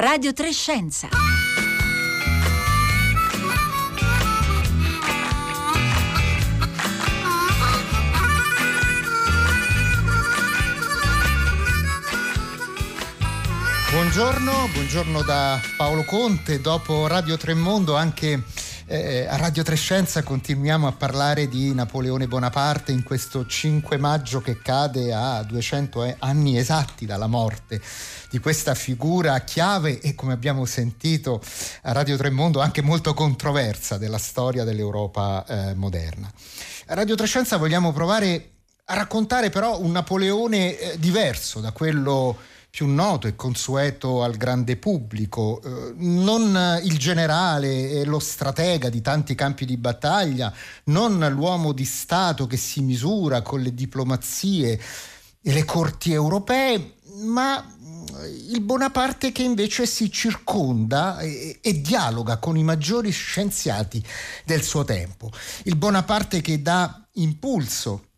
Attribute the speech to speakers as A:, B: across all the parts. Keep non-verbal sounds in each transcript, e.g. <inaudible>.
A: Radio Trescenza.
B: Buongiorno, buongiorno da Paolo Conte. Dopo Radio Tremondo anche eh, a Radio Trescenza continuiamo a parlare di Napoleone Bonaparte in questo 5 maggio che cade a 200 anni esatti dalla morte di questa figura chiave e come abbiamo sentito a Radio Tremondo anche molto controversa della storia dell'Europa eh, moderna. A Radio Trescenza vogliamo provare a raccontare però un Napoleone eh, diverso da quello più noto e consueto al grande pubblico, eh, non il generale e lo stratega di tanti campi di battaglia, non l'uomo di Stato che si misura con le diplomazie e le corti europee, ma il Bonaparte che invece si circonda e, e, dialoga con i maggiori scienziati del suo tempo. Il Bonaparte che dà impulso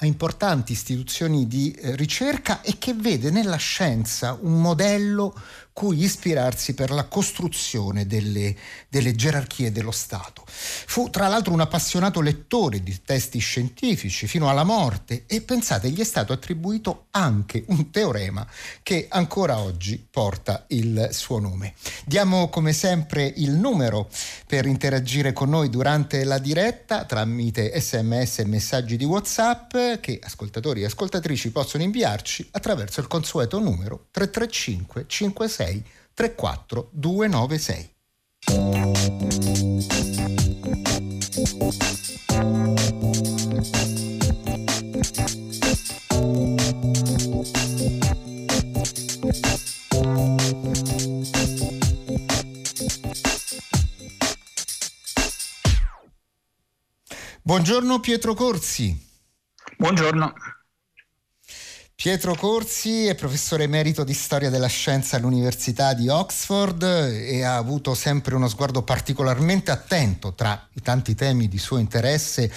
B: a importanti istituzioni di eh, ricerca e che vede nella scienza un modello cui ispirarsi per la costruzione delle, delle, gerarchie dello Stato. Fu tra l'altro un appassionato lettore di testi scientifici fino alla morte e pensate gli è stato attribuito anche un teorema che ancora oggi porta il suo nome. Diamo come sempre il numero per interagire con noi durante la diretta tramite sms e messaggi di WhatsApp che ascoltatori e ascoltatrici possono inviarci attraverso il consueto numero 335 56 6 34 296. Buongiorno Pietro Corsi.
C: Buongiorno.
B: Pietro Corsi è professore emerito di storia della scienza all'Università di Oxford e ha avuto sempre uno sguardo particolarmente attento tra i tanti temi di suo interesse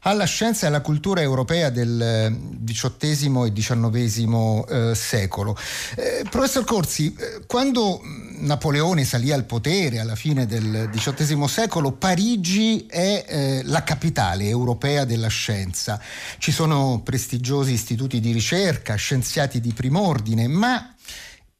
B: alla scienza e alla cultura europea del XVIII e XIX eh, secolo. Eh, professor Corsi, eh, quando Napoleone salì al potere alla fine del XVIII secolo, Parigi è eh, la capitale europea della scienza. Ci sono prestigiosi istituti di ricerca, scienziati di prim'ordine, ma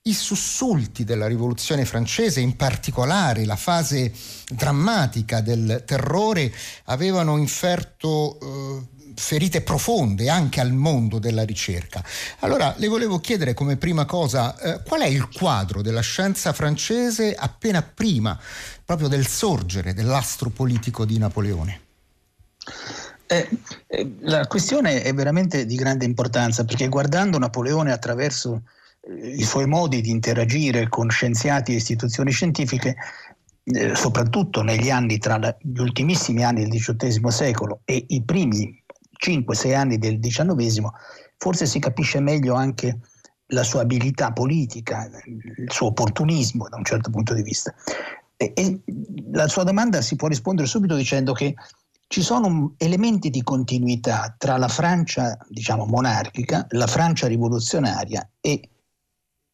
B: i sussulti della rivoluzione francese, in particolare la fase drammatica del terrore, avevano inferto eh, ferite profonde anche al mondo della ricerca. Allora le volevo chiedere come prima cosa eh, qual è il quadro della scienza francese appena prima proprio del sorgere dell'astro politico di Napoleone?
C: Eh, eh, la questione è veramente di grande importanza perché guardando Napoleone attraverso eh, i suoi modi di interagire con scienziati e istituzioni scientifiche, eh, soprattutto negli anni tra la, gli ultimissimi anni del XVIII secolo e i primi 5-6 anni del XIX, forse si capisce meglio anche la sua abilità politica, il suo opportunismo da un certo punto di vista. E, e la sua domanda si può rispondere subito dicendo che ci sono elementi di continuità tra la Francia, diciamo, monarchica, la Francia rivoluzionaria e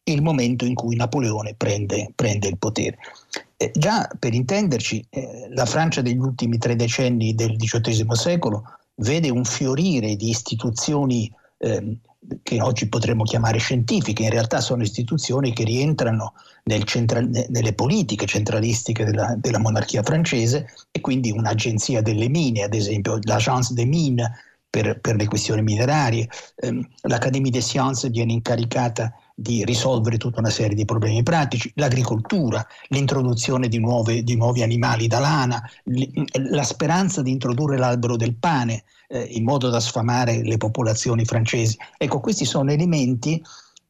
C: il momento in cui Napoleone prende, prende il potere. Eh, già per intenderci, eh, la Francia degli ultimi tre decenni del XVIII secolo vede un fiorire di istituzioni eh, che oggi potremmo chiamare scientifiche, in realtà sono istituzioni che rientrano nel centra- nelle politiche centralistiche della, della, monarchia francese e quindi un'agenzia delle mine, ad esempio l'Agence des Mines per, per le questioni minerarie, ehm, l'Académie des Sciences viene incaricata di risolvere tutta una serie di problemi pratici, l'agricoltura, l'introduzione di, nuove, di nuovi animali da lana, la speranza di introdurre l'albero del pane eh, in modo da sfamare le popolazioni francesi. Ecco, questi sono elementi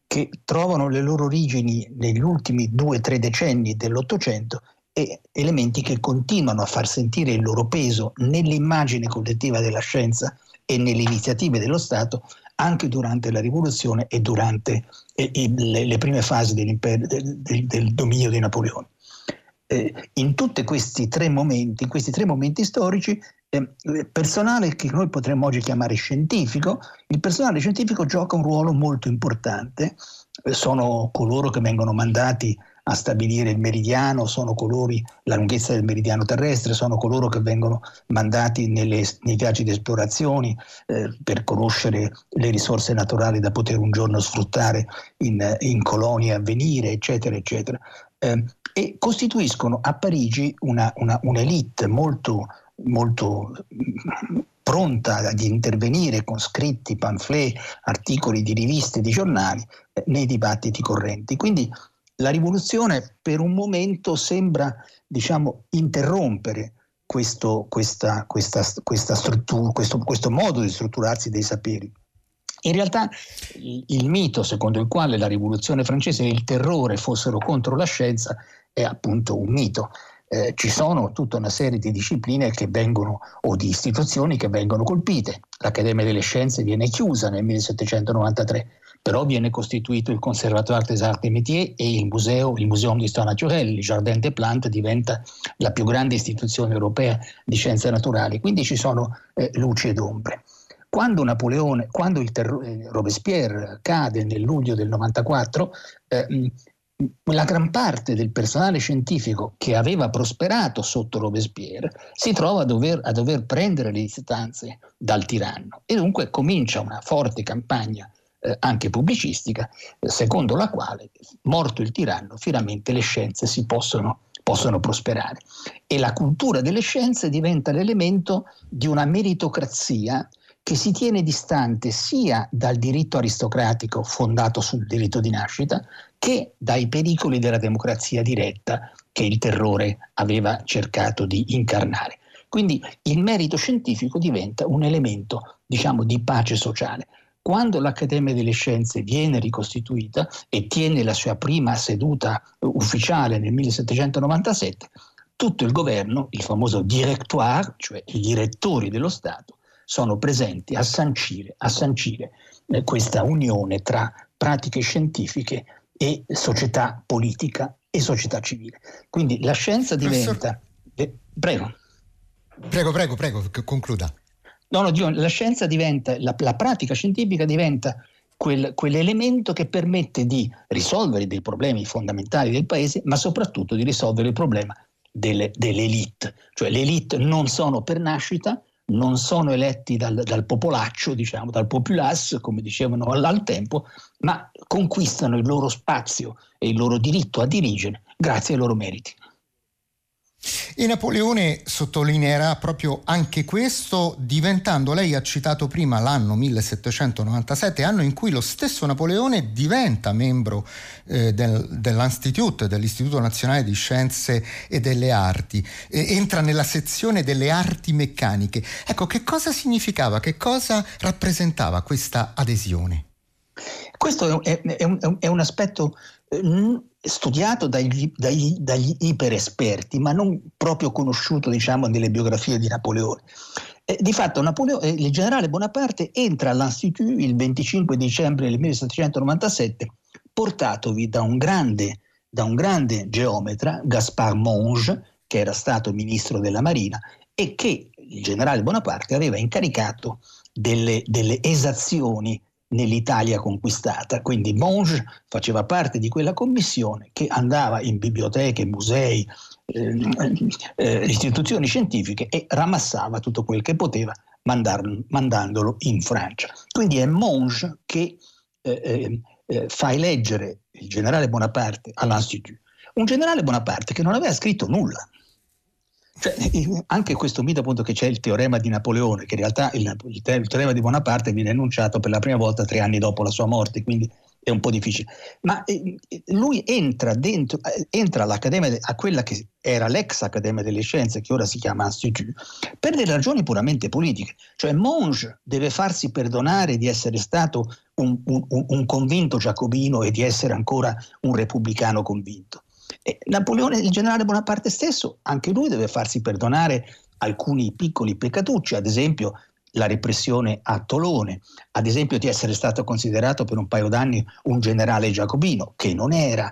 C: che trovano le loro origini negli ultimi due o tre decenni dell'Ottocento e elementi che continuano a far sentire il loro peso nell'immagine collettiva della scienza e nelle iniziative dello Stato anche durante la rivoluzione e durante le, prime fasi del, del, dominio di Napoleone. Eh, in tutti questi tre momenti, in questi tre momenti storici, eh, il personale che noi potremmo oggi chiamare scientifico, il personale scientifico gioca un ruolo molto importante, eh, sono coloro che vengono mandati a stabilire il meridiano, sono coloro, la lunghezza del meridiano terrestre, sono coloro che vengono mandati nelle, nei viaggi di esplorazione eh, per conoscere le risorse naturali da poter un giorno sfruttare in, in colonie a venire, eccetera, eccetera. Eh, e costituiscono a Parigi una, una, un'elite molto, molto pronta ad intervenire con scritti, pamphlet, articoli di riviste, di giornali eh, nei dibattiti correnti. Quindi la rivoluzione per un momento sembra diciamo, interrompere questo, questa, questa, questa struttura, questo, questo modo di strutturarsi dei saperi. In realtà il, mito secondo il quale la rivoluzione francese e il terrore fossero contro la scienza è appunto un mito. Eh, ci sono tutta una serie di discipline vengono, o di istituzioni che vengono colpite. L'Accademia delle Scienze viene chiusa nel 1793 però viene costituito il Conservatoire des Arts et Métiers e il museo, il Museum d'Histoire Naturelle, il Jardin des Plantes diventa la più grande istituzione europea di scienze naturali, quindi ci sono eh, luci ed ombre. Quando, Napoleone, quando terro- eh, Robespierre cade nel luglio del 94, eh, la gran parte del personale scientifico che aveva prosperato sotto Robespierre si trova a dover, a dover prendere le distanze dal tiranno e dunque comincia una forte campagna eh, anche pubblicistica, eh, secondo la quale, morto il tiranno, finalmente le scienze si possono, possono prosperare. E la cultura delle scienze diventa l'elemento di una meritocrazia che si tiene distante sia dal diritto aristocratico fondato sul diritto di nascita che dai pericoli della democrazia diretta che il terrore aveva cercato di incarnare. Quindi il merito scientifico diventa un elemento, diciamo, di pace sociale. Quando l'Accademia delle Scienze viene ricostituita e tiene la sua prima seduta ufficiale nel 1797, tutto il governo, il famoso directoire, cioè i direttori dello Stato, sono presenti a sancire, a sancire eh, questa unione tra pratiche scientifiche e società politica e società civile. Quindi la scienza diventa... Eh, prego.
B: Prego, prego, prego, concluda.
C: No, no, dico, la scienza diventa, la, la pratica scientifica diventa quel, quell'elemento che permette di risolvere dei problemi fondamentali del paese, ma soprattutto di risolvere il problema delle, dell'elite. Cioè le elite non sono per nascita, non sono eletti dal, dal popolaccio, diciamo, dal populace, come dicevano al tempo, ma conquistano il loro spazio e il loro diritto a dirigere grazie ai loro meriti.
B: E Napoleone sottolineerà proprio anche questo, diventando, lei ha citato prima l'anno 1797, anno in cui lo stesso Napoleone diventa membro eh, del, dell'Institut, dell'Istituto Nazionale di Scienze e delle Arti, e entra nella sezione delle arti meccaniche. Ecco, che cosa significava, che cosa rappresentava questa adesione?
C: Questo è, è, un, è un, aspetto eh, studiato dagli, dagli, dagli iperesperti, ma non proprio conosciuto diciamo, nelle biografie di Napoleone. Eh, di fatto Napoleone, eh, il generale Bonaparte entra all'Institut il 25 dicembre del 1797, portatovi da un grande, da un grande geometra, Gaspard Monge, che era stato ministro della Marina e che il generale Bonaparte aveva incaricato delle, delle esazioni nell'Italia conquistata. Quindi Monge faceva parte di quella commissione che andava in biblioteche, musei, eh, eh, istituzioni scientifiche e ramassava tutto quel che poteva mandar, mandandolo in Francia. Quindi è Monge che eh, eh, eh fa eleggere il generale Bonaparte all'Institut. Un generale Bonaparte che non aveva scritto nulla, cioè, anche questo mito appunto che c'è il teorema di Napoleone, che in realtà il, il, teorema di Bonaparte viene enunciato per la prima volta tre anni dopo la sua morte, quindi è un po' difficile. Ma eh, lui entra, dentro, eh, entra all'Accademia, a quella che era l'ex Accademia delle Scienze, che ora si chiama Institut, per delle ragioni puramente politiche. Cioè Monge deve farsi perdonare di essere stato un, un, un convinto giacobino e di essere ancora un repubblicano convinto. Napoleone, il generale Bonaparte stesso, anche lui deve farsi perdonare alcuni piccoli peccatucci, ad esempio la repressione a Tolone, ad esempio di essere stato considerato per un paio d'anni un generale giacobino, che non era,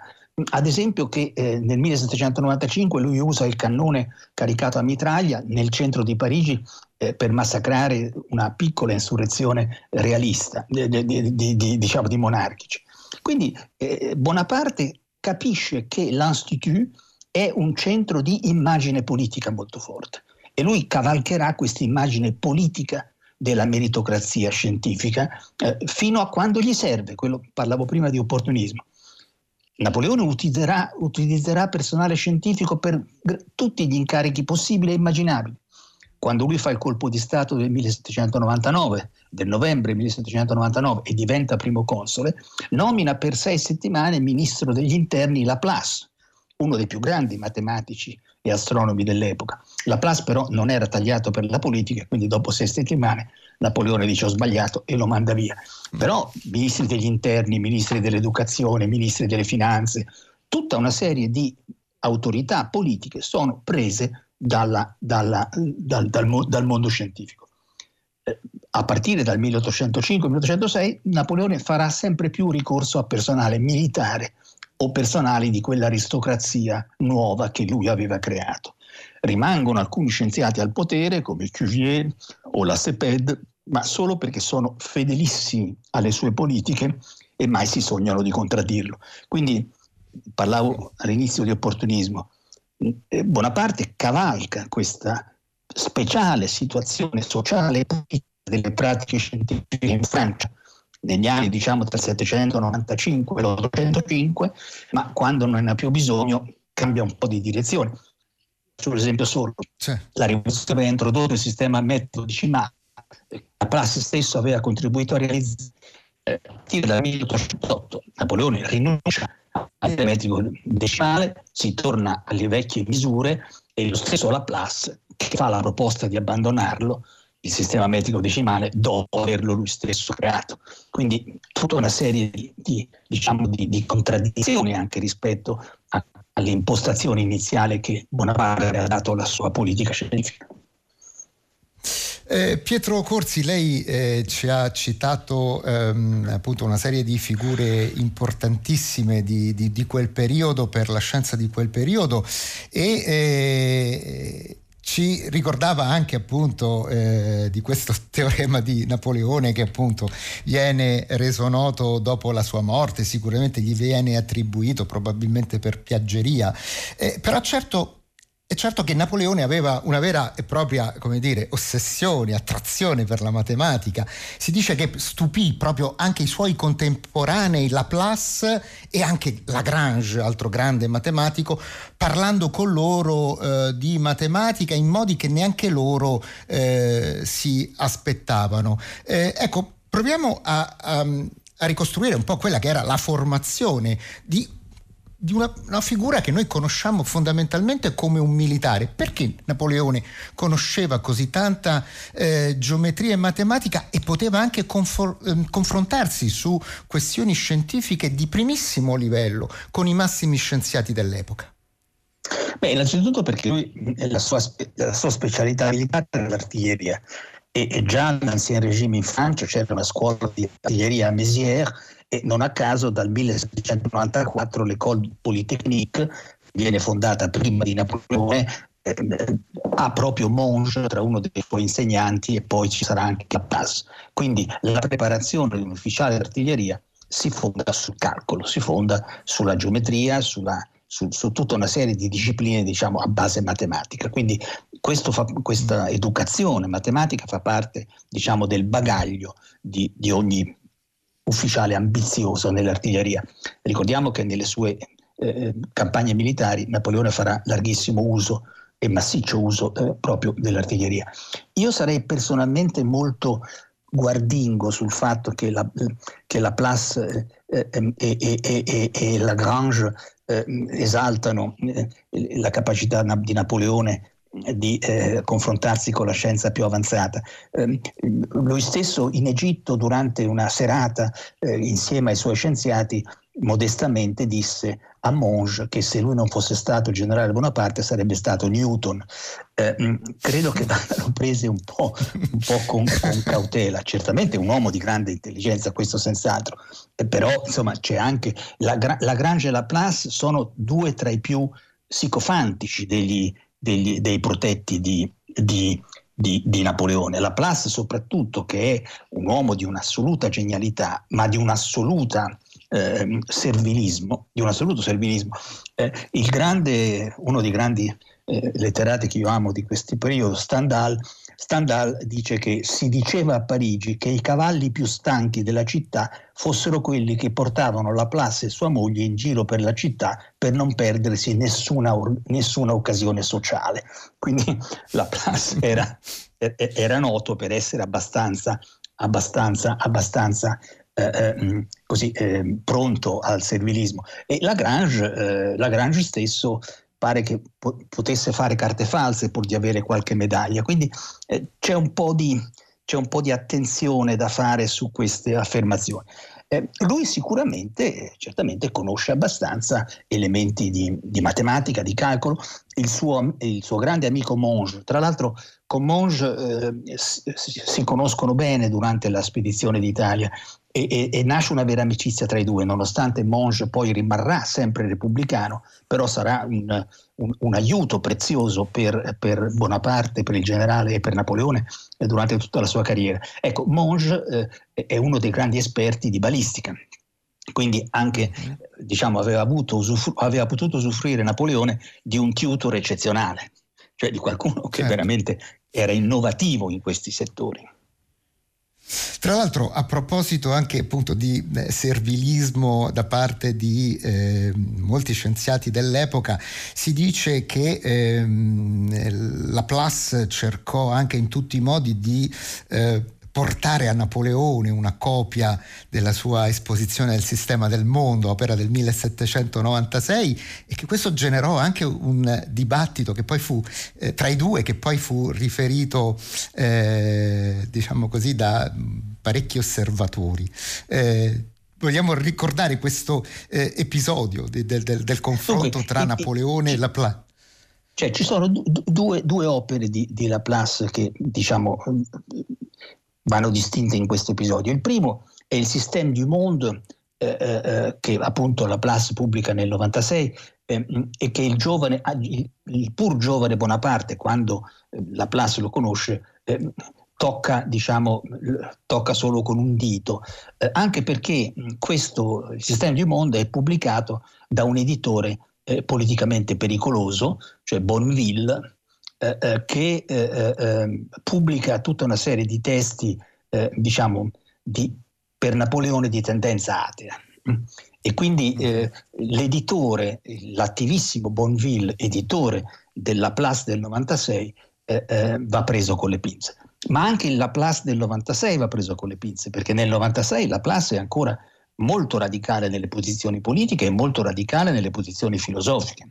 C: ad esempio che eh, nel 1795 lui usa il cannone caricato a mitraglia nel centro di Parigi eh, per massacrare una piccola insurrezione realista, di, di, di, diciamo di monarchici. Quindi eh, Bonaparte capisce che l'Institut è un centro di immagine politica molto forte e lui cavalcherà questa immagine politica della meritocrazia scientifica eh, fino a quando gli serve, quello parlavo prima di opportunismo. Napoleone utilizzerà, utilizzerà personale scientifico per tutti gli incarichi possibili e immaginabili. Quando lui fa il colpo di Stato del 1799, del novembre 1799 e diventa primo console, nomina per sei settimane ministro degli interni Laplace, uno dei più grandi matematici e astronomi dell'epoca. Laplace però non era tagliato per la politica, quindi dopo sei settimane Napoleone dice ho sbagliato e lo manda via. Però ministri degli interni, ministri dell'educazione, ministri delle finanze, tutta una serie di autorità politiche sono prese dalla, dalla, dal, dal, dal, mondo scientifico. Eh, a partire dal 1805-1806 Napoleone farà sempre più ricorso a personale militare o personali di quell'aristocrazia nuova che lui aveva creato. Rimangono alcuni scienziati al potere come Cuvier o la CEPED, ma solo perché sono fedelissimi alle sue politiche e mai si sognano di contraddirlo. Quindi parlavo all'inizio di opportunismo. Eh, Bonaparte cavalca questa speciale situazione sociale e politica delle pratiche scientifiche in Francia negli anni diciamo tra il 795 e l'805, ma quando non ne ha più bisogno cambia un po' di direzione. Per esempio solo, sì. la rivoluzione aveva introdotto il sistema metodo decimale, la prassi stesso aveva contribuito a realizzare a partire dal 1808 Napoleone rinuncia al metrico decimale, si torna alle vecchie misure e lo stesso Laplace che fa la proposta di abbandonarlo il sistema metrico decimale dopo averlo lui stesso creato. Quindi tutta una serie di, di, diciamo, di, di contraddizioni anche rispetto a, all'impostazione iniziale che Bonaparte ha dato alla sua politica scientifica.
B: Eh, Pietro Corsi, lei eh, ci ha citato ehm, appunto una serie di figure importantissime di, di, di, quel periodo per la scienza di quel periodo e eh, ci ricordava anche appunto eh, di questo <laughs> teorema di Napoleone che appunto viene reso noto dopo la sua morte, sicuramente gli viene attribuito probabilmente per piaggeria, eh, però certo è certo che Napoleone aveva una vera e propria, come dire, ossessione, attrazione per la matematica. Si dice che stupì proprio anche i suoi contemporanei Laplace e anche Lagrange, altro grande matematico, parlando con loro eh, di matematica in modi che neanche loro eh, si aspettavano. Eh, ecco, proviamo a, a, a ricostruire un po' quella che era la formazione di di una, una, figura che noi conosciamo fondamentalmente come un militare. Perché Napoleone conosceva così tanta eh, geometria e matematica e poteva anche confor- eh, confrontarsi su questioni scientifiche di primissimo livello con i massimi scienziati dell'epoca?
C: Beh, innanzitutto perché lui, la sua, la sua specialità militare era l'artiglieria e, e già nell'ancien regime in Francia c'era una scuola di artiglieria a Mézières e non a caso dal 1794 l'École Polytechnique viene fondata prima di Napoleone eh, ha proprio Monge tra uno dei suoi insegnanti e poi ci sarà anche Laplace. Quindi la preparazione di un ufficiale d'artiglieria si fonda sul calcolo, si fonda sulla geometria, sulla, su, su, tutta una serie di discipline diciamo, a base matematica. Quindi fa, questa educazione matematica fa parte diciamo, del bagaglio di, di ogni ufficiale ambizioso nell'artiglieria. Ricordiamo che nelle sue eh, campagne militari Napoleone farà larghissimo uso e massiccio uso eh, proprio dell'artiglieria. Io sarei personalmente molto guardingo sul fatto che la, che la Place eh, ehm, e, e, e, e Lagrange eh, esaltano eh, la capacità di Napoleone di eh, confrontarsi con la scienza più avanzata. Eh, lui stesso in Egitto durante una serata eh, insieme ai suoi scienziati modestamente disse a Monge che se lui non fosse stato il generale Bonaparte sarebbe stato Newton. Eh, credo che vadano prese un po', un po con, con, cautela, certamente un uomo di grande intelligenza, questo senz'altro, eh, però insomma c'è anche la, la e la Place sono due tra i più psicofantici degli, degli, dei protetti di, di, di, di, Napoleone. Laplace soprattutto, che è un uomo di un'assoluta genialità, ma di un'assoluta eh, servilismo, di un assoluto servilismo. Eh, grande, uno dei grandi eh, letterati che io amo di questo periodo, Stendhal, Stendhal dice che si diceva a Parigi che i cavalli più stanchi della città fossero quelli che portavano la Place e sua moglie in giro per la città per non perdersi nessuna, nessuna occasione sociale. Quindi la Place <laughs> era, era noto per essere abbastanza, abbastanza, abbastanza eh, eh, così, eh, pronto al servilismo. E Lagrange, eh, Lagrange stesso pare che po- potesse fare carte false pur di avere qualche medaglia. Quindi eh, c'è, un di, c'è, un po di, attenzione da fare su queste affermazioni. Eh, lui sicuramente, certamente, conosce abbastanza elementi di, di matematica, di calcolo. Il suo, il suo, grande amico Monge, tra l'altro con Monge eh, si, si, conoscono bene durante la spedizione d'Italia e, e, e, nasce una vera amicizia tra i due, nonostante Monge poi rimarrà sempre repubblicano, però sarà un, un, un aiuto prezioso per, per, Bonaparte, per il generale e per Napoleone eh, durante tutta la sua carriera. Ecco, Monge eh, è uno dei grandi esperti di balistica. Quindi anche diciamo, aveva, usufru- aveva potuto usufruire Napoleone di un tutor eccezionale, cioè di qualcuno che certo. veramente era innovativo in questi settori.
B: Tra l'altro, a proposito anche appunto di eh, servilismo da parte di eh, molti scienziati dell'epoca, si dice che ehm, Laplace cercò anche in tutti i modi di eh, portare a Napoleone una copia della sua esposizione del sistema del mondo, opera del 1796, e che questo generò anche un dibattito che poi fu eh, tra i due, che poi fu riferito, eh, diciamo così, da parecchi osservatori. Eh, vogliamo ricordare questo eh, episodio de, de, de, del confronto tra Napoleone e Laplace?
C: Cioè, ci sono due, due opere di, di, Laplace che diciamo vanno distinte in questo episodio. Il primo è il Système du Monde eh, eh, eh che appunto Laplace pubblica nel 96 eh, e che il, giovane, il, il, pur giovane Bonaparte, quando eh, Laplace lo conosce, eh, tocca, diciamo, tocca solo con un dito, anche perché questo il Système du Monde è pubblicato da un editore politicamente pericoloso, cioè Bonneville, che eh, ehm, pubblica tutta una serie di testi, diciamo, di, per Napoleone di tendenza atea. E quindi eh, l'editore, l'attivissimo Bonneville, editore della Place del 96, eh, eh, va preso con le pinze. Ma anche il Laplace del 96 va preso con le pinze, perché nel 96 Laplace è ancora molto radicale nelle posizioni politiche e molto radicale nelle posizioni filosofiche.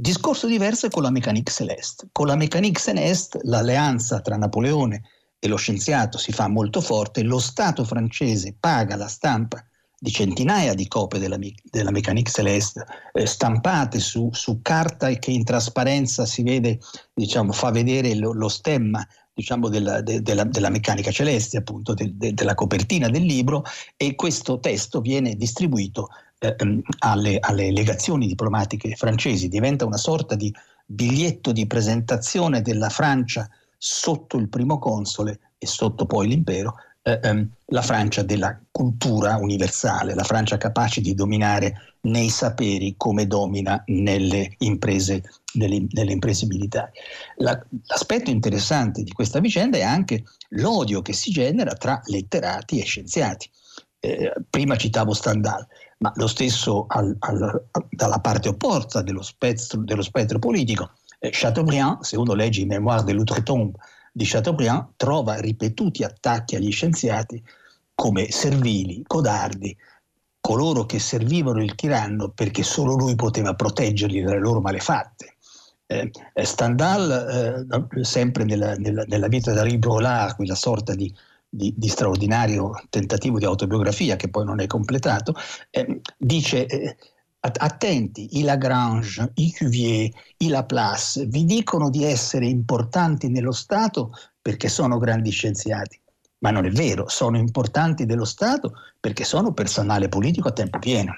C: Discorso diverso è con la Mécanique Céleste. Con la Mécanique Céleste l'alleanza tra Napoleone e lo scienziato si fa molto forte, lo Stato francese paga la stampa di centinaia di copie della, della Mécanique Céleste eh, stampate su, su, carta che in trasparenza si vede, diciamo, fa vedere lo, lo stemma diciamo, della, de, della, della, meccanica celeste, appunto, de, de, della copertina del libro, e questo testo viene distribuito ehm, alle, alle legazioni diplomatiche francesi, diventa una sorta di biglietto di presentazione della Francia sotto il primo console e sotto poi l'impero, eh, ehm, la Francia della cultura universale, la Francia capace di dominare nei saperi come domina nelle imprese, nelle, nelle imprese militari. La, l'aspetto interessante di questa vicenda è anche l'odio che si genera tra letterati e scienziati. Eh, prima citavo Stendhal ma lo stesso al, al, dalla parte opposta dello spettro, dello spettro politico. Eh, Chateaubriand, se uno legge i memoir dell'Outre-Tombe di Chateaubriand, trova ripetuti attacchi agli scienziati come servili, codardi, coloro che servivano il tiranno perché solo lui poteva proteggerli dalle loro malefatte. Eh, Stendhal, eh, sempre nella, nella, nella, vita da Ribrolard, quella sorta di di, di, straordinario tentativo di autobiografia che poi non è completato, eh, dice eh, attenti, i Lagrange, i Cuvier, i Laplace vi dicono di essere importanti nello Stato perché sono grandi scienziati, ma non è vero, sono importanti dello Stato perché sono personale politico a tempo pieno.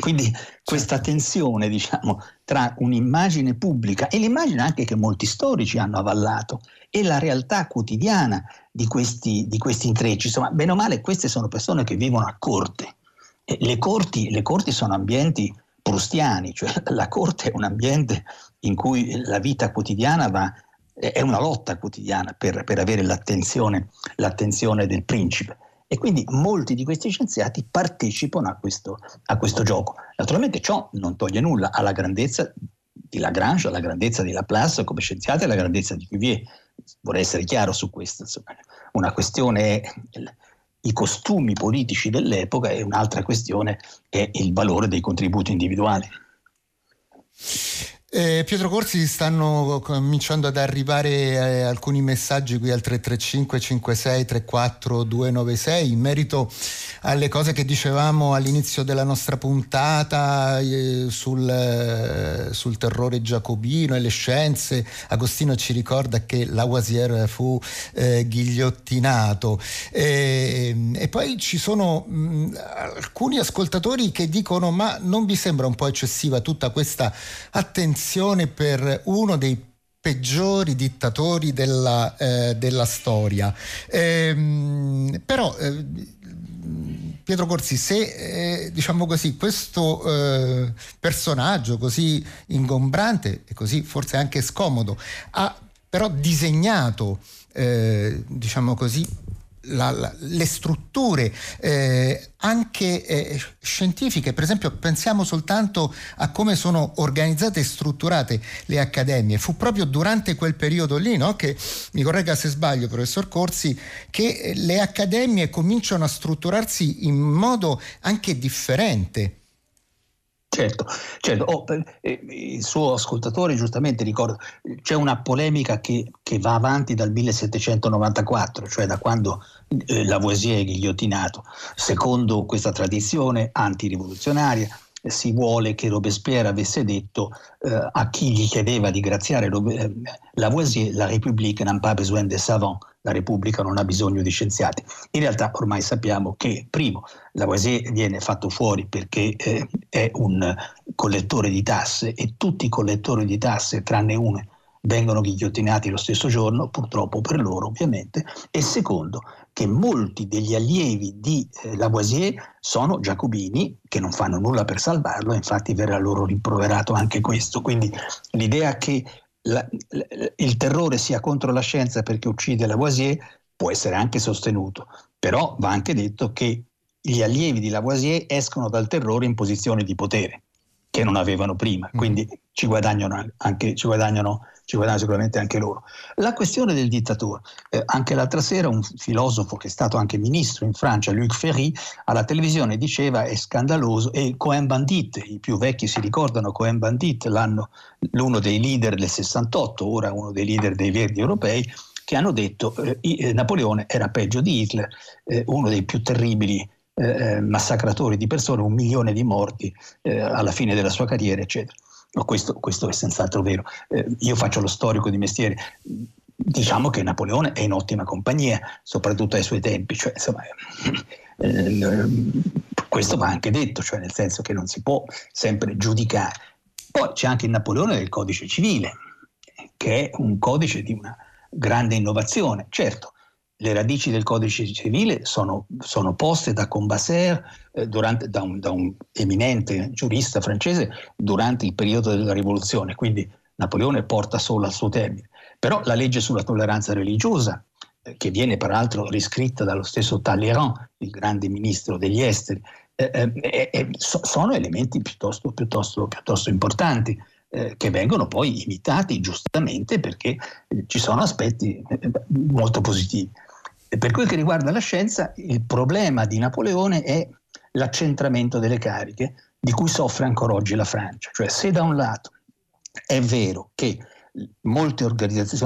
C: Quindi questa tensione, diciamo, tra un'immagine pubblica e l'immagine anche che molti storici hanno avallato e la realtà quotidiana di questi, di questi intrecci. Insomma, bene o male, queste sono persone che vivono a corte. Le corti, le corti sono ambienti prustiani, cioè <laughs> la corte è un ambiente in cui la vita quotidiana va, è una lotta quotidiana per, per avere l'attenzione, l'attenzione del principe. E quindi molti di questi scienziati partecipano a questo, a questo gioco. Naturalmente ciò non toglie nulla alla grandezza di Lagrange, alla grandezza di Laplace come scienziati, alla grandezza di Cuvier. Vorrei essere chiaro su questo. Insomma. Una questione è i costumi politici dell'epoca e un'altra questione è il valore dei contributi individuali.
B: Eh, Pietro Corsi stanno cominciando ad arrivare eh, alcuni messaggi qui al 335 56 34 296 in merito alle cose che dicevamo all'inizio della nostra puntata eh, sul, eh, sul, terrore giacobino e le scienze. Agostino ci ricorda che Lavoisier fu eh, ghigliottinato ehm, e poi ci sono mh, alcuni ascoltatori che dicono ma non vi sembra un po' eccessiva tutta questa attenzione attenzione per uno dei peggiori dittatori della, eh, della storia. Ehm, però eh, Pietro Corsi, se eh, diciamo così, questo eh, personaggio così ingombrante e così forse anche scomodo ha però disegnato, eh, diciamo così, la, la, le strutture eh, anche eh, scientifiche, per esempio pensiamo soltanto a come sono organizzate e strutturate le accademie, fu proprio durante quel periodo lì, no? che mi corregga se sbaglio professor Corsi, che le accademie cominciano a strutturarsi in modo anche differente.
C: Certo, certo. Oh, eh, il suo ascoltatore giustamente ricorda, c'è una polemica che, che, va avanti dal 1794, cioè da quando eh, Lavoisier è ghigliottinato. Secondo questa tradizione antirivoluzionaria si vuole che Robespierre avesse detto eh, a chi gli chiedeva di graziare eh, Lavoisier, la République n'a pas besoin de savants, la Repubblica non ha bisogno di scienziati. In realtà ormai sappiamo che, primo, Lavoisier viene fatto fuori perché eh, è un collettore di tasse e tutti i collettori di tasse, tranne uno, vengono ghigliottinati lo stesso giorno, purtroppo per loro ovviamente, e secondo che molti degli allievi di eh, Lavoisier sono giacobini che non fanno nulla per salvarlo, infatti verrà loro rimproverato anche questo. Quindi l'idea che la, il terrore sia contro la scienza perché uccide Lavoisier può essere anche sostenuto, però va anche detto che gli allievi di Lavoisier escono dal terrore in posizioni di potere che non avevano prima, mm. quindi ci guadagnano, anche, ci guadagnano, ci guadagnano sicuramente anche loro. La questione del dittatore, eh, anche l'altra sera un filosofo che è stato anche ministro in Francia, Luc Ferry, alla televisione diceva è scandaloso e Cohen Bandit, i più vecchi si ricordano Cohen Bandit, l'uno dei leader del 68, ora uno dei leader dei Verdi europei, che hanno detto eh, eh Napoleone era peggio di Hitler, eh, uno dei più terribili eh, eh, massacratori di persone, un milione di morti alla fine della sua carriera, eccetera. No, questo, questo, è senz'altro vero. Eh, io faccio lo storico di mestiere. Diciamo che Napoleone è in ottima compagnia, soprattutto ai suoi tempi. Cioè, insomma, eh, questo va anche detto, cioè nel senso che non si può sempre giudicare. Poi c'è anche il Napoleone del codice civile, che è un codice di una grande innovazione. Certo, le radici del codice civile sono, sono poste da Combassert, eh, durante, da, un, da, un, eminente giurista francese, durante il periodo della rivoluzione, quindi Napoleone porta solo al suo termine. Però la legge sulla tolleranza religiosa, eh, che viene peraltro riscritta dallo stesso Talleyrand, il grande ministro degli esteri, eh, eh, eh so, sono elementi piuttosto, piuttosto, piuttosto importanti. Eh, che vengono poi imitati giustamente perché ci sono aspetti molto positivi. Per quel che riguarda la scienza, il problema di Napoleone è l'accentramento delle cariche di cui soffre ancora oggi la Francia. Cioè se da un lato è vero che molte,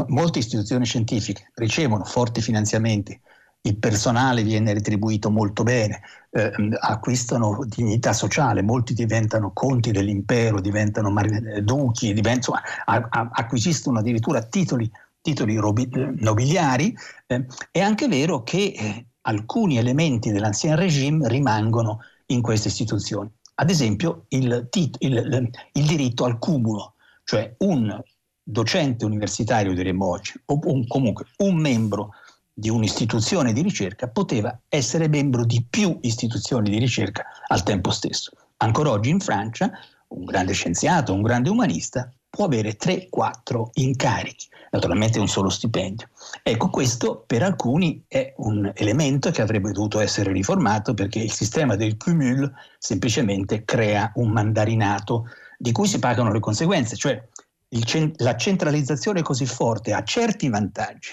C: molte istituzioni scientifiche ricevono forti finanziamenti, il personale viene retribuito molto bene, eh, acquistano dignità sociale, molti diventano conti dell'impero, diventano duchi, diventano, acquisiscono addirittura titoli titoli nobiliari, eh, è anche vero che eh, alcuni elementi dell'ancien regime rimangono in queste istituzioni. ad esempio il, tit- il, il diritto al cumulo, cioè un docente universitario, diremmo oggi, o un, comunque un membro di un'istituzione di ricerca poteva essere membro di più istituzioni di ricerca al tempo stesso. Ancora oggi in Francia un grande scienziato, un grande umanista può avere 3-4 incarichi, naturalmente un solo stipendio. Ecco, questo per alcuni è un elemento che avrebbe dovuto essere riformato perché il sistema del cumul semplicemente crea un mandarinato di cui si pagano le conseguenze, cioè il, la centralizzazione così forte ha certi vantaggi,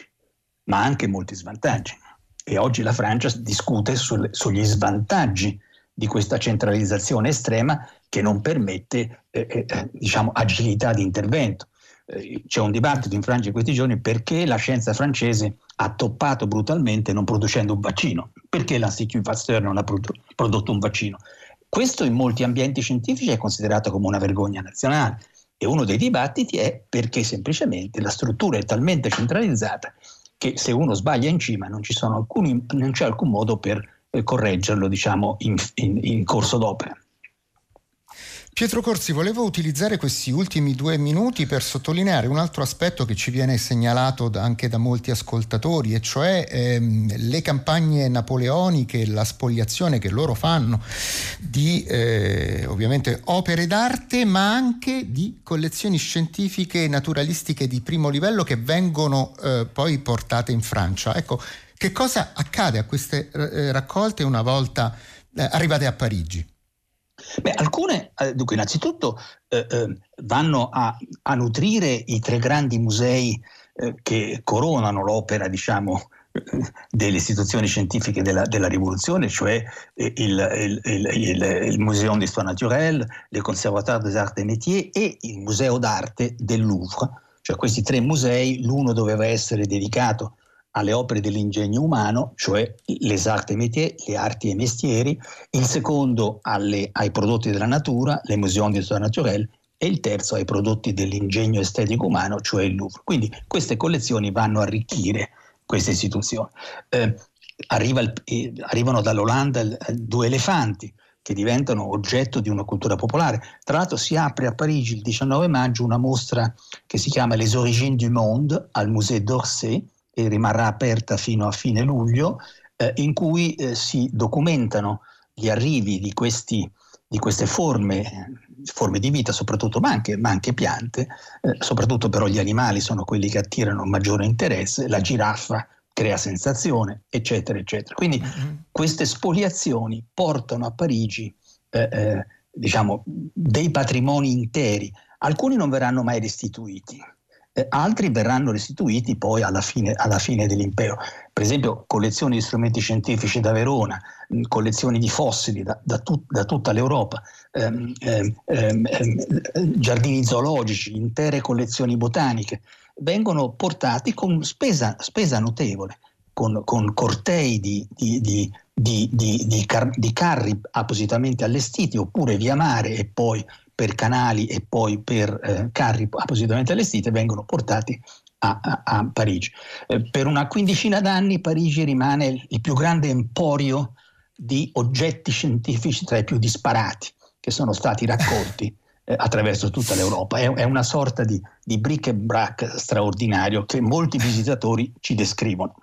C: ma anche molti svantaggi. E oggi la Francia discute sul, sugli svantaggi di questa centralizzazione estrema che non permette eh, eh, diciamo, agilità di intervento. Eh, c'è un dibattito in Francia in questi giorni perché la scienza francese ha toppato brutalmente non producendo un vaccino, perché l'Institut Pasteur non ha prodotto un vaccino. Questo in molti ambienti scientifici è considerato come una vergogna nazionale e uno dei dibattiti è perché semplicemente la struttura è talmente centralizzata che se uno sbaglia in cima non, alcuni, non c'è alcun modo per eh, correggerlo diciamo, in, in, in corso d'opera.
B: Pietro Corsi, volevo utilizzare questi ultimi due minuti per sottolineare un altro aspetto che ci viene segnalato anche da molti ascoltatori, e cioè ehm, le campagne napoleoniche, la spoliazione che loro fanno di eh, ovviamente opere d'arte, ma anche di collezioni scientifiche e naturalistiche di primo livello che vengono eh, poi portate in Francia. Ecco, che cosa accade a queste eh, raccolte una volta eh, arrivate a Parigi?
C: Beh, alcune, eh, dunque, innanzitutto eh, eh, vanno a, a, nutrire i tre grandi musei eh, che coronano l'opera, diciamo, eh, delle istituzioni scientifiche della, della rivoluzione, cioè il, il, il, il Museo d'Histoire Naturelle, le Conservatoire des Arts et Métiers e il Museo d'Arte del Louvre. Cioè questi tre musei, l'uno doveva essere dedicato alle opere dell'ingegno umano, cioè les arts et métiers, le arti e mestieri, il secondo alle, ai prodotti della natura, le Muséum d'histoire naturelle, e il terzo ai prodotti dell'ingegno estetico umano, cioè il Louvre. Quindi queste collezioni vanno a arricchire queste istituzioni. Eh, arriva il, eh, arrivano dall'Olanda due elefanti che diventano oggetto di una cultura popolare. Tra l'altro si apre a Parigi il 19 maggio una mostra che si chiama Les origines du monde al Musée d'Orsay, e rimarrà aperta fino a fine luglio, eh, in cui eh, si documentano gli arrivi di, questi, di queste forme, forme di vita soprattutto, ma anche, ma anche piante, eh, soprattutto però gli animali sono quelli che attirano maggiore interesse, la giraffa crea sensazione, eccetera, eccetera. Quindi mm-hmm. queste spoliazioni portano a Parigi eh, eh, diciamo, dei patrimoni interi, alcuni non verranno mai restituiti, eh, altri verranno restituiti poi alla fine, alla fine, dell'impero. Per esempio collezioni di strumenti scientifici da Verona, mh, collezioni di fossili da, da, tut, da tutta l'Europa, ehm, ehm, ehm, ehm, giardini zoologici, intere collezioni botaniche, vengono portati con spesa, spesa notevole. Con, con, cortei di, di, di, di, car, di, carri appositamente allestiti oppure via mare e poi per canali e poi per eh, carri appositamente allestiti vengono portati a, a, a Parigi. Eh, per una quindicina d'anni Parigi rimane il più grande emporio di oggetti scientifici tra i più disparati che sono stati raccolti eh, attraverso tutta l'Europa. È, è una sorta di, di bric-et-brac straordinario che molti visitatori ci descrivono.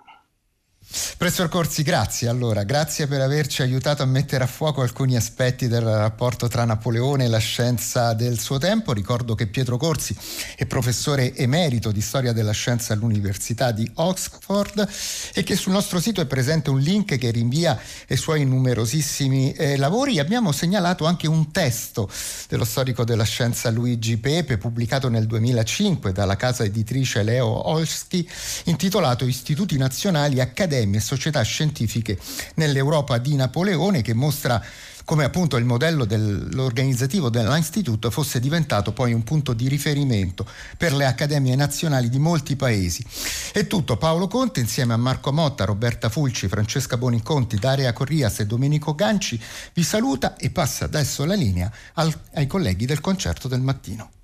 B: Professor Corsi, grazie allora, grazie per averci aiutato a mettere a fuoco alcuni aspetti del rapporto tra Napoleone e la scienza del suo tempo. Ricordo che Pietro Corsi è professore emerito di storia della scienza all'Università di Oxford e che sul nostro sito è presente un link che rinvia ai suoi numerosissimi eh, lavori. Abbiamo segnalato anche un testo dello storico della scienza Luigi Pepe, pubblicato nel 2005 dalla casa editrice Leo Olski, intitolato Istituti Nazionali Accademici accademie e società scientifiche nell'Europa di Napoleone che mostra come appunto il modello dell'organizzativo dell'Instituto fosse diventato poi un punto di riferimento per le accademie nazionali di molti paesi. È tutto, Paolo Conte insieme a Marco Motta, Roberta Fulci, Francesca Boniconti, Daria Corrias e Domenico Ganci vi saluta e passa adesso la linea al, ai colleghi del concerto del mattino.